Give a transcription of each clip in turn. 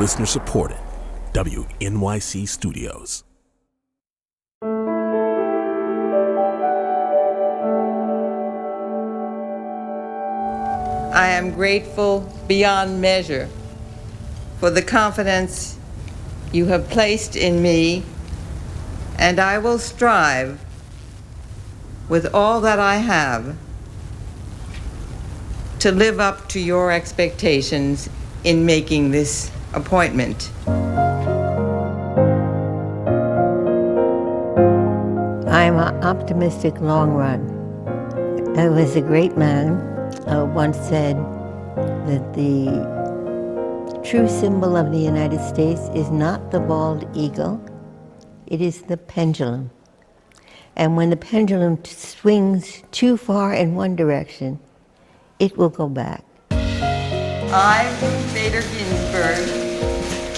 Listener supported, WNYC Studios. I am grateful beyond measure for the confidence you have placed in me, and I will strive with all that I have to live up to your expectations in making this appointment. I'm an optimistic long run. I was a great man uh, once said that the true symbol of the United States is not the bald eagle, it is the pendulum. And when the pendulum swings too far in one direction, it will go back. I, am Bader Ginsburg,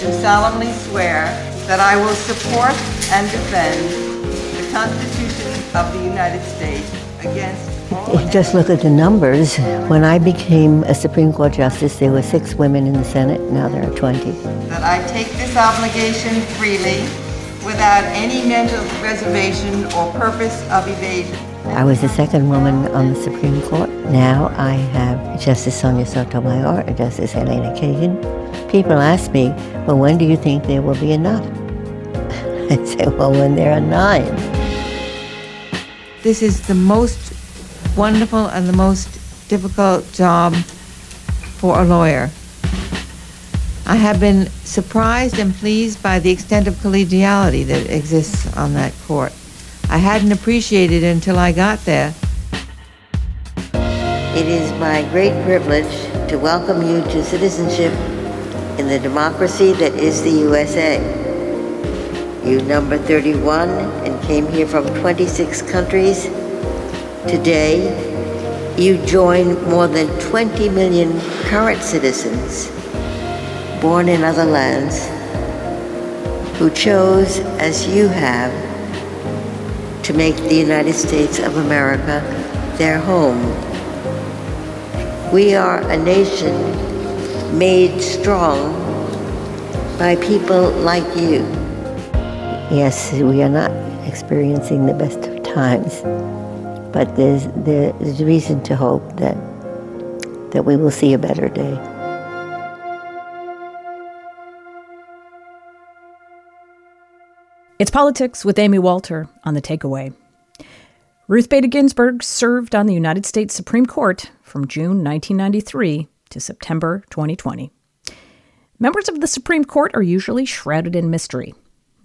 do solemnly swear that I will support and defend the Constitution of the United States against just look at the numbers. When I became a Supreme Court Justice, there were six women in the Senate. Now there are 20. That I take this obligation freely without any mental reservation or purpose of evasion. I was the second woman on the Supreme Court. Now I have Justice Sonia Sotomayor and Justice Elena Kagan. People ask me, well, when do you think there will be enough? I say, well, when there are nine. This is the most wonderful and the most difficult job for a lawyer. I have been surprised and pleased by the extent of collegiality that exists on that court. I hadn't appreciated it until I got there. It is my great privilege to welcome you to citizenship in the democracy that is the USA. You number 31 and came here from 26 countries Today, you join more than 20 million current citizens born in other lands who chose, as you have, to make the United States of America their home. We are a nation made strong by people like you. Yes, we are not experiencing the best of times but there's, there's reason to hope that, that we will see a better day. It's Politics with Amy Walter on the takeaway. Ruth Bader Ginsburg served on the United States Supreme Court from June 1993 to September 2020. Members of the Supreme Court are usually shrouded in mystery.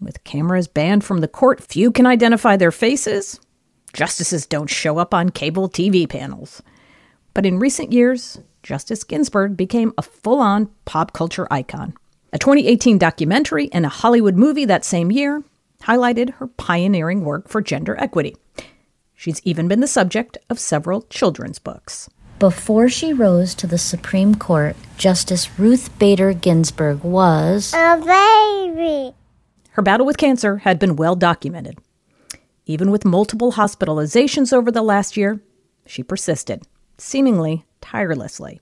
With cameras banned from the court, few can identify their faces, Justices don't show up on cable TV panels. But in recent years, Justice Ginsburg became a full on pop culture icon. A 2018 documentary and a Hollywood movie that same year highlighted her pioneering work for gender equity. She's even been the subject of several children's books. Before she rose to the Supreme Court, Justice Ruth Bader Ginsburg was a baby. Her battle with cancer had been well documented. Even with multiple hospitalizations over the last year, she persisted, seemingly tirelessly.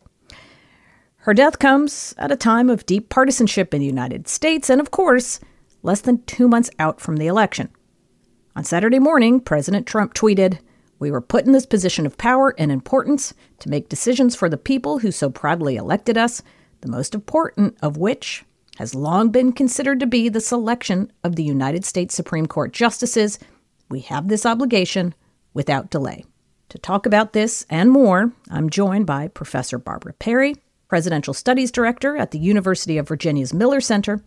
Her death comes at a time of deep partisanship in the United States and, of course, less than two months out from the election. On Saturday morning, President Trump tweeted, We were put in this position of power and importance to make decisions for the people who so proudly elected us, the most important of which has long been considered to be the selection of the United States Supreme Court justices we have this obligation without delay. To talk about this and more, I'm joined by Professor Barbara Perry, Presidential Studies Director at the University of Virginia's Miller Center,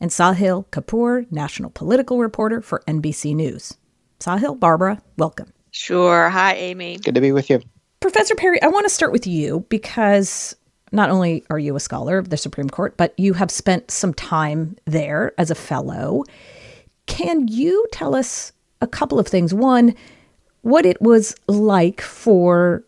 and Sahil Kapur, National Political Reporter for NBC News. Sahil, Barbara, welcome. Sure. Hi, Amy. Good to be with you. Professor Perry, I want to start with you because not only are you a scholar of the Supreme Court, but you have spent some time there as a fellow. Can you tell us a couple of things. One, what it was like for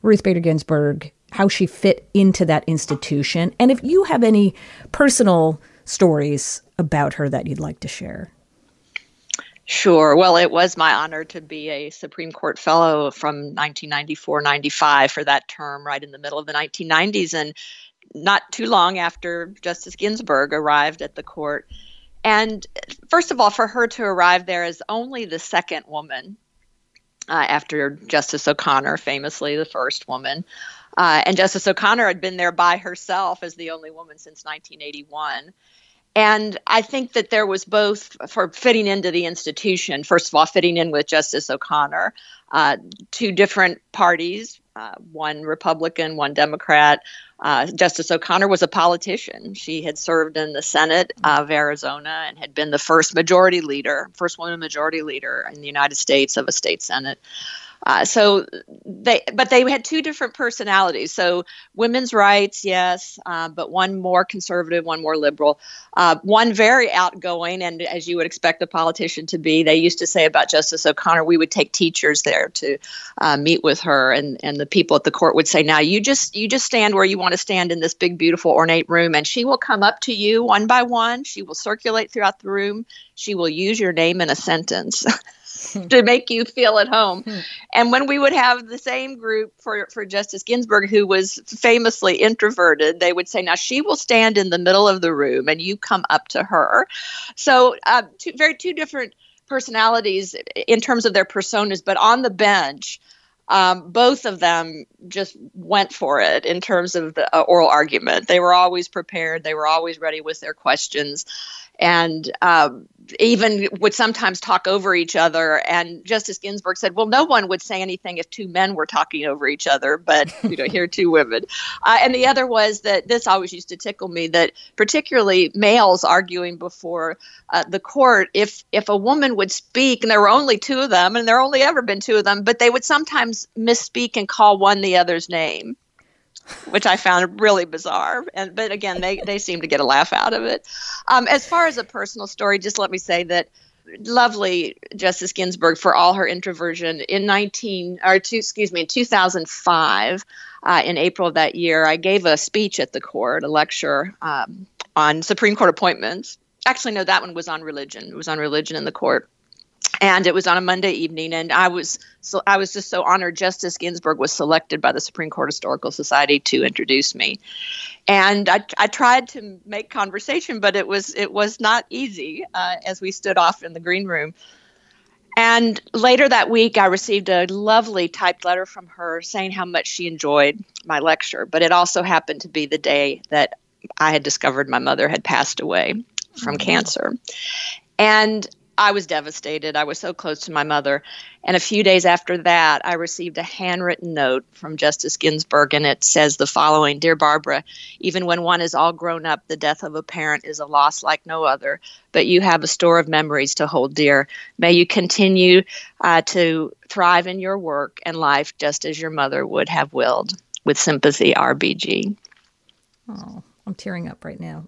Ruth Bader Ginsburg, how she fit into that institution, and if you have any personal stories about her that you'd like to share. Sure. Well, it was my honor to be a Supreme Court fellow from 1994 95 for that term, right in the middle of the 1990s. And not too long after Justice Ginsburg arrived at the court. And first of all, for her to arrive there as only the second woman uh, after Justice O'Connor, famously the first woman. Uh, and Justice O'Connor had been there by herself as the only woman since 1981. And I think that there was both for fitting into the institution, first of all, fitting in with Justice O'Connor, uh, two different parties, uh, one Republican, one Democrat. Uh, Justice O'Connor was a politician. She had served in the Senate of Arizona and had been the first majority leader, first woman majority leader in the United States of a state Senate. Uh, so they, but they had two different personalities. So women's rights, yes, uh, but one more conservative, one more liberal. Uh, one very outgoing, and as you would expect a politician to be. They used to say about Justice O'Connor, we would take teachers there to uh, meet with her, and and the people at the court would say, "Now you just you just stand where you want to stand in this big, beautiful, ornate room, and she will come up to you one by one. She will circulate throughout the room. She will use your name in a sentence." to make you feel at home. Hmm. And when we would have the same group for, for Justice Ginsburg, who was famously introverted, they would say, Now she will stand in the middle of the room and you come up to her. So, uh, two, very two different personalities in terms of their personas, but on the bench, um, both of them just went for it in terms of the uh, oral argument. They were always prepared, they were always ready with their questions and um, even would sometimes talk over each other. And Justice Ginsburg said, "Well, no one would say anything if two men were talking over each other, but you know, here are two women." Uh, and the other was that this always used to tickle me that particularly males arguing before uh, the court, if if a woman would speak, and there were only two of them, and there only ever been two of them, but they would sometimes misspeak and call one the other's name which I found really bizarre. And but again, they they seem to get a laugh out of it. Um, as far as a personal story, just let me say that lovely Justice Ginsburg for all her introversion in 19 or two, excuse me, in 2005. Uh, in April of that year, I gave a speech at the court, a lecture um, on Supreme Court appointments. Actually, no, that one was on religion. It was on religion in the court and it was on a Monday evening, and I was so I was just so honored. Justice Ginsburg was selected by the Supreme Court Historical Society to introduce me, and I, I tried to make conversation, but it was it was not easy uh, as we stood off in the green room. And later that week, I received a lovely typed letter from her saying how much she enjoyed my lecture. But it also happened to be the day that I had discovered my mother had passed away from mm-hmm. cancer. And I was devastated. I was so close to my mother. And a few days after that, I received a handwritten note from Justice Ginsburg, and it says the following Dear Barbara, even when one is all grown up, the death of a parent is a loss like no other, but you have a store of memories to hold dear. May you continue uh, to thrive in your work and life just as your mother would have willed. With sympathy, RBG. Oh, I'm tearing up right now.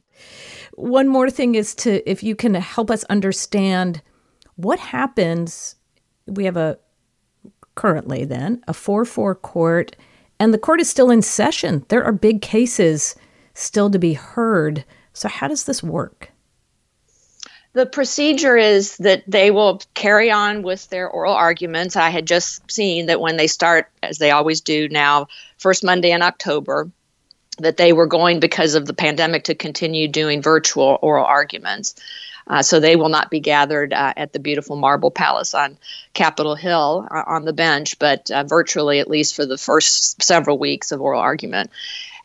One more thing is to, if you can help us understand what happens. We have a currently then a 4 4 court, and the court is still in session. There are big cases still to be heard. So, how does this work? The procedure is that they will carry on with their oral arguments. I had just seen that when they start, as they always do now, first Monday in October, that they were going because of the pandemic to continue doing virtual oral arguments. Uh, so they will not be gathered uh, at the beautiful Marble Palace on Capitol Hill uh, on the bench, but uh, virtually at least for the first several weeks of oral argument.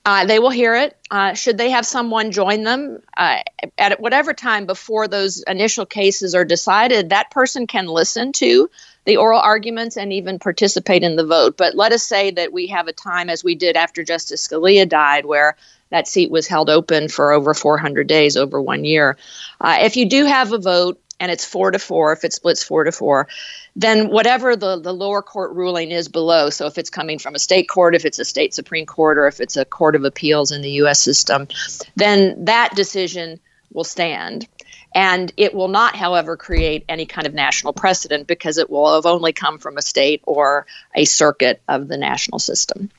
Uh, they will hear it. Uh, should they have someone join them at whatever time before those initial cases are decided, that person can listen to the oral arguments and even participate in the vote. But let us say that we have a time, as we did after Justice Scalia died, where that seat was held open for over 400 days, over one year. Uh, if you do have a vote, and it's four to four, if it splits four to four, then whatever the, the lower court ruling is below, so if it's coming from a state court, if it's a state Supreme Court, or if it's a court of appeals in the U.S. system, then that decision will stand. And it will not, however, create any kind of national precedent because it will have only come from a state or a circuit of the national system.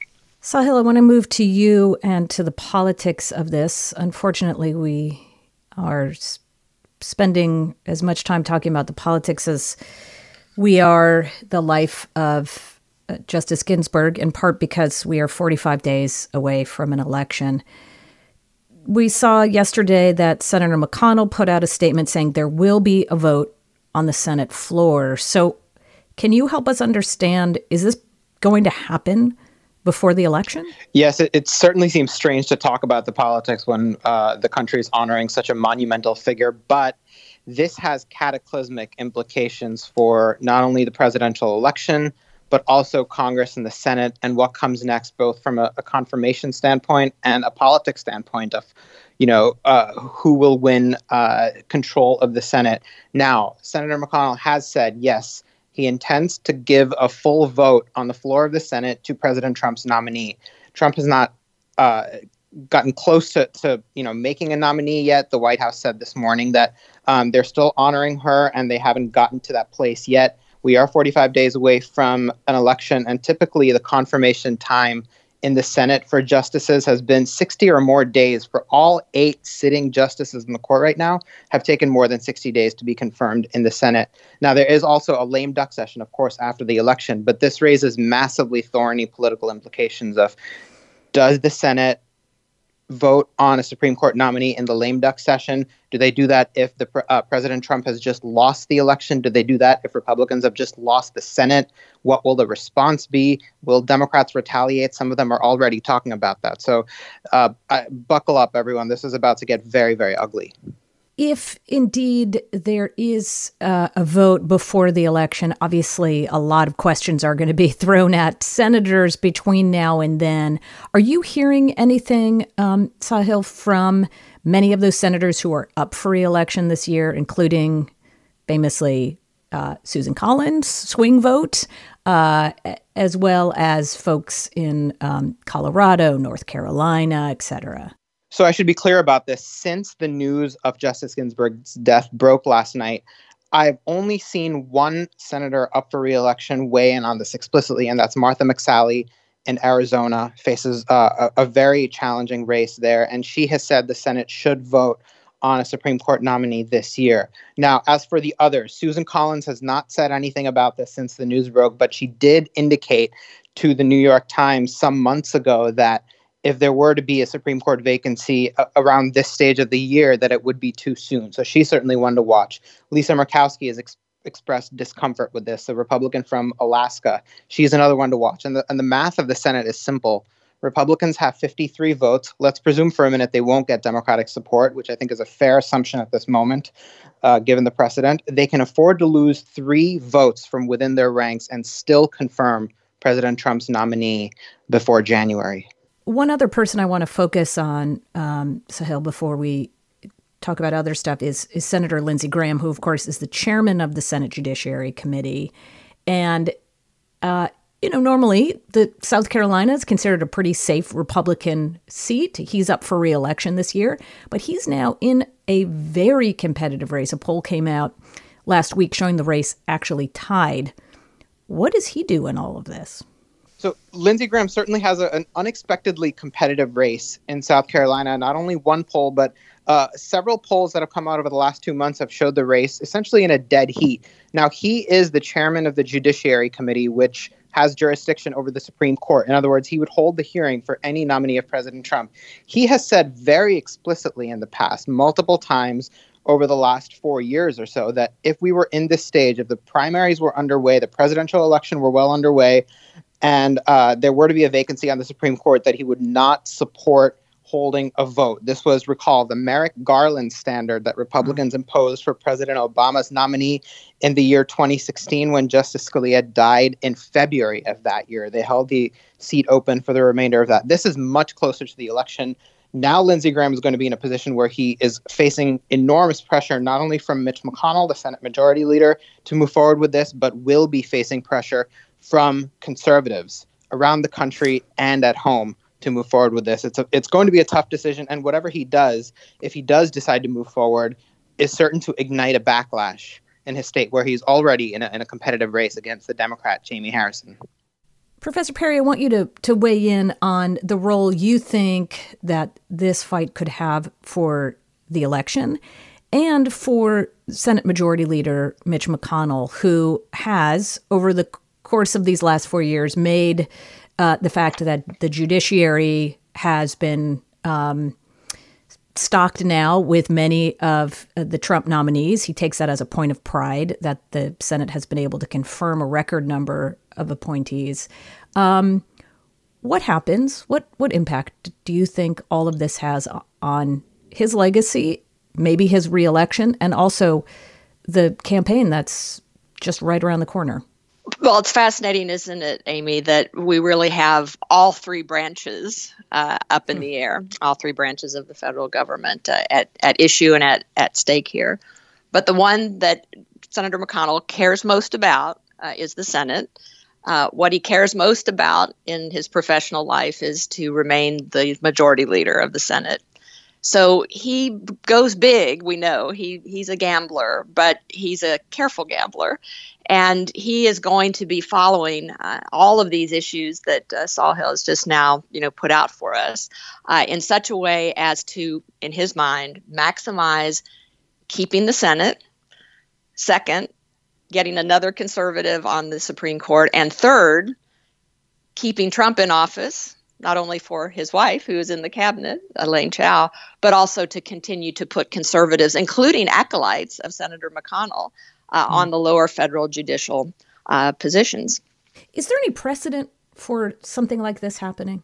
Sahil, I want to move to you and to the politics of this. Unfortunately, we are spending as much time talking about the politics as we are the life of uh, Justice Ginsburg, in part because we are 45 days away from an election. We saw yesterday that Senator McConnell put out a statement saying there will be a vote on the Senate floor. So, can you help us understand is this going to happen before the election? Yes, it, it certainly seems strange to talk about the politics when uh, the country is honoring such a monumental figure, but this has cataclysmic implications for not only the presidential election, but also Congress and the Senate and what comes next, both from a, a confirmation standpoint and a politics standpoint of, you know, uh, who will win uh, control of the Senate. Now, Senator McConnell has said, yes, he intends to give a full vote on the floor of the Senate to President Trump's nominee. Trump has not uh, gotten close to, to, you know, making a nominee yet. The White House said this morning that um, they're still honoring her and they haven't gotten to that place yet. We are 45 days away from an election, and typically the confirmation time in the Senate for justices has been 60 or more days. For all eight sitting justices in the court right now, have taken more than 60 days to be confirmed in the Senate. Now, there is also a lame duck session, of course, after the election, but this raises massively thorny political implications of does the Senate vote on a Supreme Court nominee in the lame duck session? Do they do that if the uh, President Trump has just lost the election? Do they do that if Republicans have just lost the Senate? What will the response be? Will Democrats retaliate? Some of them are already talking about that. So, uh, I, buckle up, everyone. This is about to get very, very ugly if indeed there is uh, a vote before the election, obviously a lot of questions are going to be thrown at senators between now and then. Are you hearing anything, um, Sahil, from many of those senators who are up for reelection this year, including famously uh, Susan Collins, swing vote, uh, as well as folks in um, Colorado, North Carolina, et cetera? So I should be clear about this. Since the news of Justice Ginsburg's death broke last night, I've only seen one senator up for reelection weigh in on this explicitly, and that's Martha McSally in Arizona. Faces uh, a, a very challenging race there, and she has said the Senate should vote on a Supreme Court nominee this year. Now, as for the others, Susan Collins has not said anything about this since the news broke, but she did indicate to the New York Times some months ago that if there were to be a Supreme Court vacancy around this stage of the year, that it would be too soon. So she's certainly one to watch. Lisa Murkowski has ex- expressed discomfort with this, a Republican from Alaska. She's another one to watch. And the, and the math of the Senate is simple. Republicans have 53 votes. Let's presume for a minute they won't get Democratic support, which I think is a fair assumption at this moment, uh, given the precedent. They can afford to lose three votes from within their ranks and still confirm President Trump's nominee before January. One other person I want to focus on, um, Sahil, before we talk about other stuff, is, is Senator Lindsey Graham, who, of course, is the chairman of the Senate Judiciary Committee. And, uh, you know, normally the South Carolina is considered a pretty safe Republican seat. He's up for reelection this year, but he's now in a very competitive race. A poll came out last week showing the race actually tied. What does he do in all of this? So Lindsey Graham certainly has a, an unexpectedly competitive race in South Carolina. Not only one poll, but uh, several polls that have come out over the last two months have showed the race essentially in a dead heat. Now he is the chairman of the Judiciary Committee, which has jurisdiction over the Supreme Court. In other words, he would hold the hearing for any nominee of President Trump. He has said very explicitly in the past, multiple times over the last four years or so, that if we were in this stage, if the primaries were underway, the presidential election were well underway, and uh, there were to be a vacancy on the Supreme Court, that he would not support holding a vote. This was, recall, the Merrick Garland standard that Republicans imposed for President Obama's nominee in the year 2016 when Justice Scalia died in February of that year. They held the seat open for the remainder of that. This is much closer to the election. Now, Lindsey Graham is going to be in a position where he is facing enormous pressure, not only from Mitch McConnell, the Senate Majority Leader, to move forward with this, but will be facing pressure from conservatives around the country and at home to move forward with this. It's a, it's going to be a tough decision, and whatever he does, if he does decide to move forward, is certain to ignite a backlash in his state where he's already in a, in a competitive race against the Democrat Jamie Harrison. Professor Perry, I want you to, to weigh in on the role you think that this fight could have for the election and for Senate Majority Leader Mitch McConnell, who has, over the course of these last four years made uh, the fact that the judiciary has been um, stocked now with many of uh, the Trump nominees. He takes that as a point of pride that the Senate has been able to confirm a record number of appointees. Um, what happens? What what impact do you think all of this has on his legacy, maybe his reelection, and also the campaign that's just right around the corner? Well, it's fascinating, isn't it, Amy, that we really have all three branches uh, up in hmm. the air, all three branches of the federal government uh, at, at issue and at, at stake here. But the one that Senator McConnell cares most about uh, is the Senate. Uh, what he cares most about in his professional life is to remain the majority leader of the Senate. So he goes big, we know. He he's a gambler, but he's a careful gambler. And he is going to be following uh, all of these issues that uh, Sahil has just now, you know, put out for us uh, in such a way as to, in his mind, maximize keeping the Senate. Second, getting another conservative on the Supreme Court. And third, keeping Trump in office not only for his wife, who is in the cabinet, Elaine Chao, but also to continue to put conservatives, including acolytes of Senator McConnell, uh, mm. on the lower federal judicial uh, positions. Is there any precedent for something like this happening?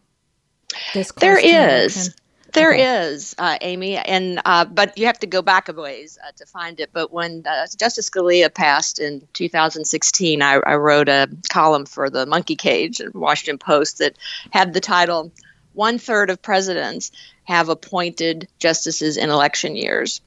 This there is. There okay. is, uh, Amy, and uh, but you have to go back a ways uh, to find it. But when uh, Justice Scalia passed in 2016, I, I, wrote a column for the Monkey Cage at Washington Post that had the title "One Third of Presidents Have Appointed Justices in Election Years."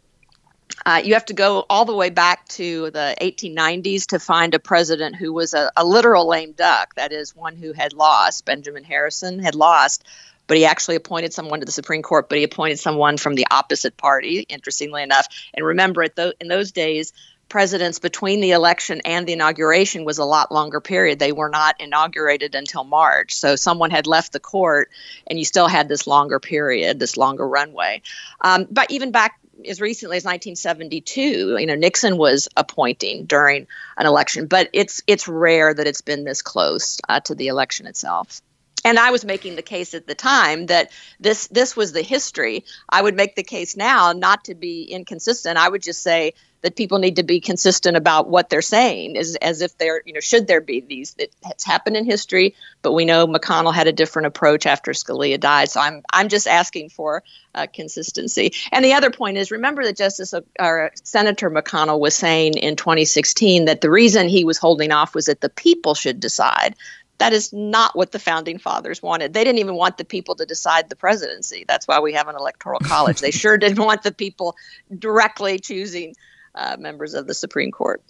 Uh, you have to go all the way back to the 1890s to find a president who was a, a literal lame duck. That is, one who had lost. Benjamin Harrison had lost but he actually appointed someone to the Supreme Court, but he appointed someone from the opposite party, interestingly enough. And remember, in those days, presidents between the election and the inauguration was a lot longer period. They were not inaugurated until March. So someone had left the court and you still had this longer period, this longer runway. Um, but even back as recently as 1972, you know, Nixon was appointing during an election, but it's it's rare that it's been this close uh, to the election itself and I was making the case at the time that this this was the history. I would make the case now not to be inconsistent. I would just say that people need to be consistent about what they're saying, as as if there you know should there be these. It's happened in history, but we know McConnell had a different approach after Scalia died. So I'm I'm just asking for uh, consistency. And the other point is, remember that Justice or Senator McConnell was saying in 2016 that the reason he was holding off was that the people should decide that is not what the founding fathers wanted. They didn't even want the people to decide the presidency. That's why we have an electoral college. they sure didn't want the people directly choosing uh, members of the Supreme Court.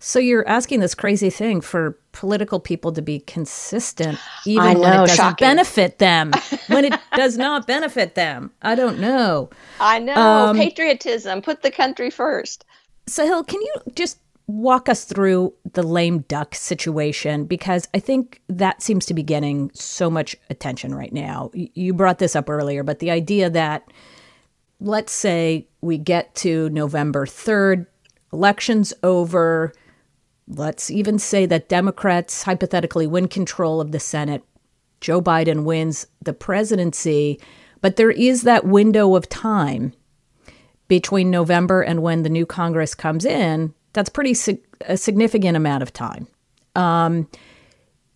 So you're asking this crazy thing for political people to be consistent, even know, when it doesn't shocking. benefit them. when it does not benefit them, I don't know. I know um, patriotism. Put the country first. Sahil, can you just walk us through the lame duck situation because I think that seems to be getting so much attention right now. You brought this up earlier, but the idea that let's say we get to November 3rd, elections over, let's even say that Democrats hypothetically win control of the Senate, Joe Biden wins the presidency, but there is that window of time between November and when the new Congress comes in that's pretty sig- a significant amount of time. Um,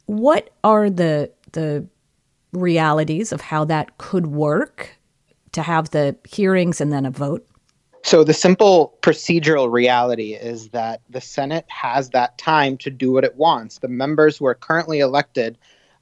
what are the the realities of how that could work to have the hearings and then a vote? So the simple procedural reality is that the Senate has that time to do what it wants. The members who are currently elected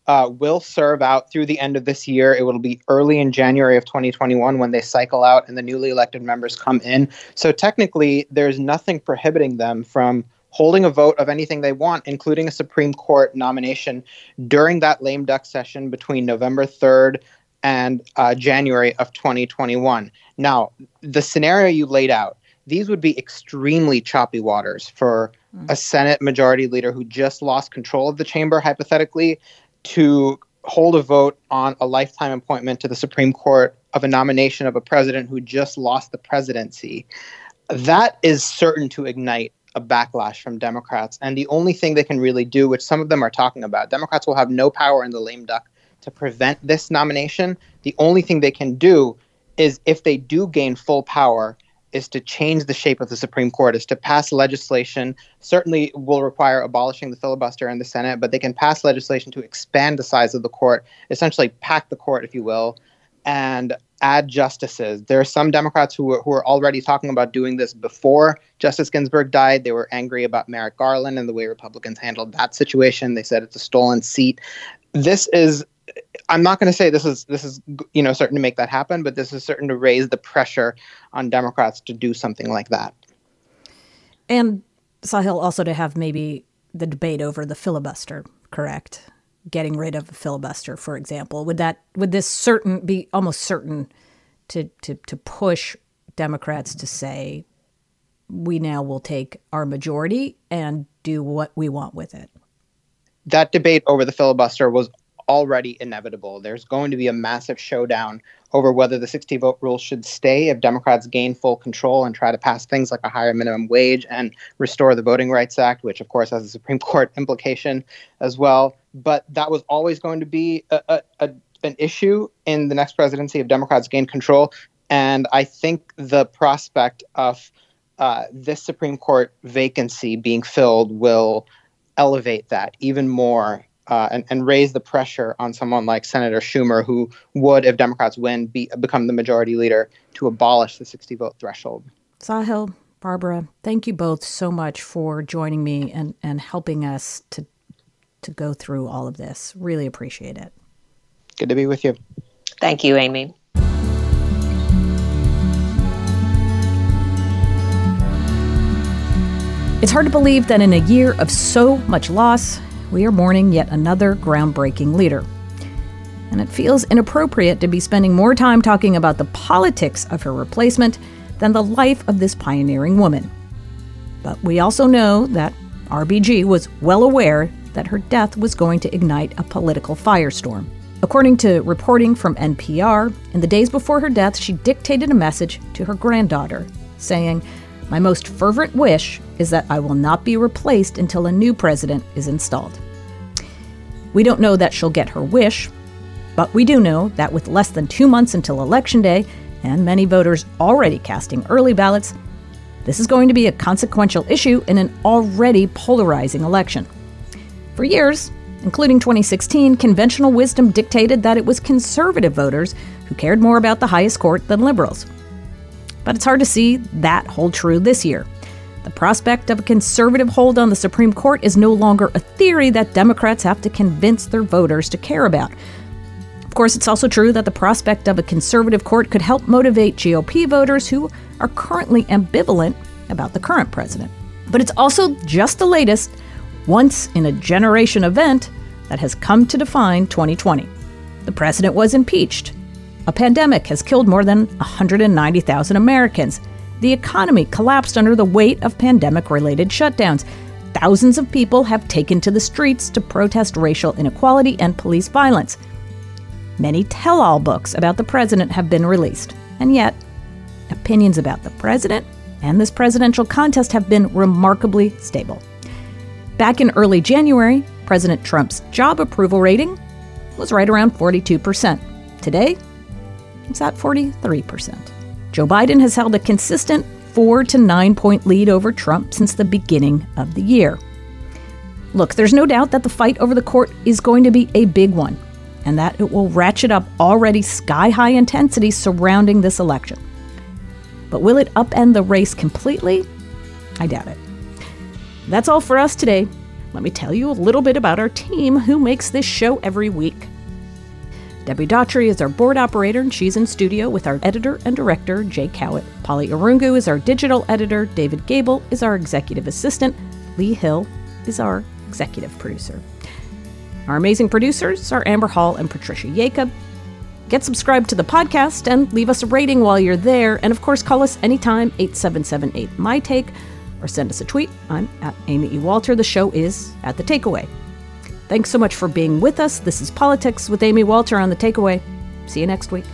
uh, will serve out through the end of this year. It will be early in January of 2021 when they cycle out and the newly elected members come in. So technically, there's nothing prohibiting them from holding a vote of anything they want, including a Supreme Court nomination during that lame duck session between November 3rd and uh, January of 2021. Now, the scenario you laid out, these would be extremely choppy waters for a Senate majority leader who just lost control of the chamber, hypothetically, to hold a vote on a lifetime appointment to the Supreme Court of a nomination of a president who just lost the presidency, that is certain to ignite a backlash from Democrats. And the only thing they can really do, which some of them are talking about, Democrats will have no power in the lame duck to prevent this nomination. The only thing they can do is if they do gain full power, is to change the shape of the Supreme Court, is to pass legislation. Certainly will require abolishing the filibuster in the Senate, but they can pass legislation to expand the size of the court, essentially pack the court, if you will, and add justices. There are some Democrats who were, who are already talking about doing this before Justice Ginsburg died. They were angry about Merrick Garland and the way Republicans handled that situation. They said it's a stolen seat. This is I'm not going to say this is this is you know certain to make that happen, but this is certain to raise the pressure on Democrats to do something like that. And Sahil also to have maybe the debate over the filibuster, correct? Getting rid of a filibuster, for example, would that would this certain be almost certain to to to push Democrats to say we now will take our majority and do what we want with it? That debate over the filibuster was already inevitable. There's going to be a massive showdown over whether the 60 vote rule should stay if Democrats gain full control and try to pass things like a higher minimum wage and restore the Voting Rights Act, which of course has a Supreme Court implication as well. But that was always going to be a, a, a, an issue in the next presidency if Democrats gain control. And I think the prospect of uh, this Supreme Court vacancy being filled will elevate that even more uh, and, and raise the pressure on someone like Senator Schumer, who would, if Democrats win, be, become the majority leader to abolish the 60 vote threshold. Sahil, Barbara, thank you both so much for joining me and, and helping us to, to go through all of this. Really appreciate it. Good to be with you. Thank you, Amy. It's hard to believe that in a year of so much loss, we are mourning yet another groundbreaking leader. And it feels inappropriate to be spending more time talking about the politics of her replacement than the life of this pioneering woman. But we also know that RBG was well aware that her death was going to ignite a political firestorm. According to reporting from NPR, in the days before her death, she dictated a message to her granddaughter saying, My most fervent wish is that I will not be replaced until a new president is installed. We don't know that she'll get her wish, but we do know that with less than two months until Election Day and many voters already casting early ballots, this is going to be a consequential issue in an already polarizing election. For years, including 2016, conventional wisdom dictated that it was conservative voters who cared more about the highest court than liberals. But it's hard to see that hold true this year. The prospect of a conservative hold on the Supreme Court is no longer a theory that Democrats have to convince their voters to care about. Of course, it's also true that the prospect of a conservative court could help motivate GOP voters who are currently ambivalent about the current president. But it's also just the latest, once in a generation event that has come to define 2020. The president was impeached. A pandemic has killed more than 190,000 Americans. The economy collapsed under the weight of pandemic related shutdowns. Thousands of people have taken to the streets to protest racial inequality and police violence. Many tell all books about the president have been released, and yet, opinions about the president and this presidential contest have been remarkably stable. Back in early January, President Trump's job approval rating was right around 42%. Today, it's at 43%. Joe Biden has held a consistent four to nine point lead over Trump since the beginning of the year. Look, there's no doubt that the fight over the court is going to be a big one, and that it will ratchet up already sky high intensity surrounding this election. But will it upend the race completely? I doubt it. That's all for us today. Let me tell you a little bit about our team who makes this show every week. Debbie Daughtry is our board operator, and she's in studio with our editor and director, Jay Cowit. Polly Irungu is our digital editor. David Gable is our executive assistant. Lee Hill is our executive producer. Our amazing producers are Amber Hall and Patricia Jacob. Get subscribed to the podcast and leave us a rating while you're there. And of course, call us anytime, 8778 My Take, or send us a tweet. I'm at Amy E. Walter. The show is at The Takeaway. Thanks so much for being with us. This is Politics with Amy Walter on The Takeaway. See you next week.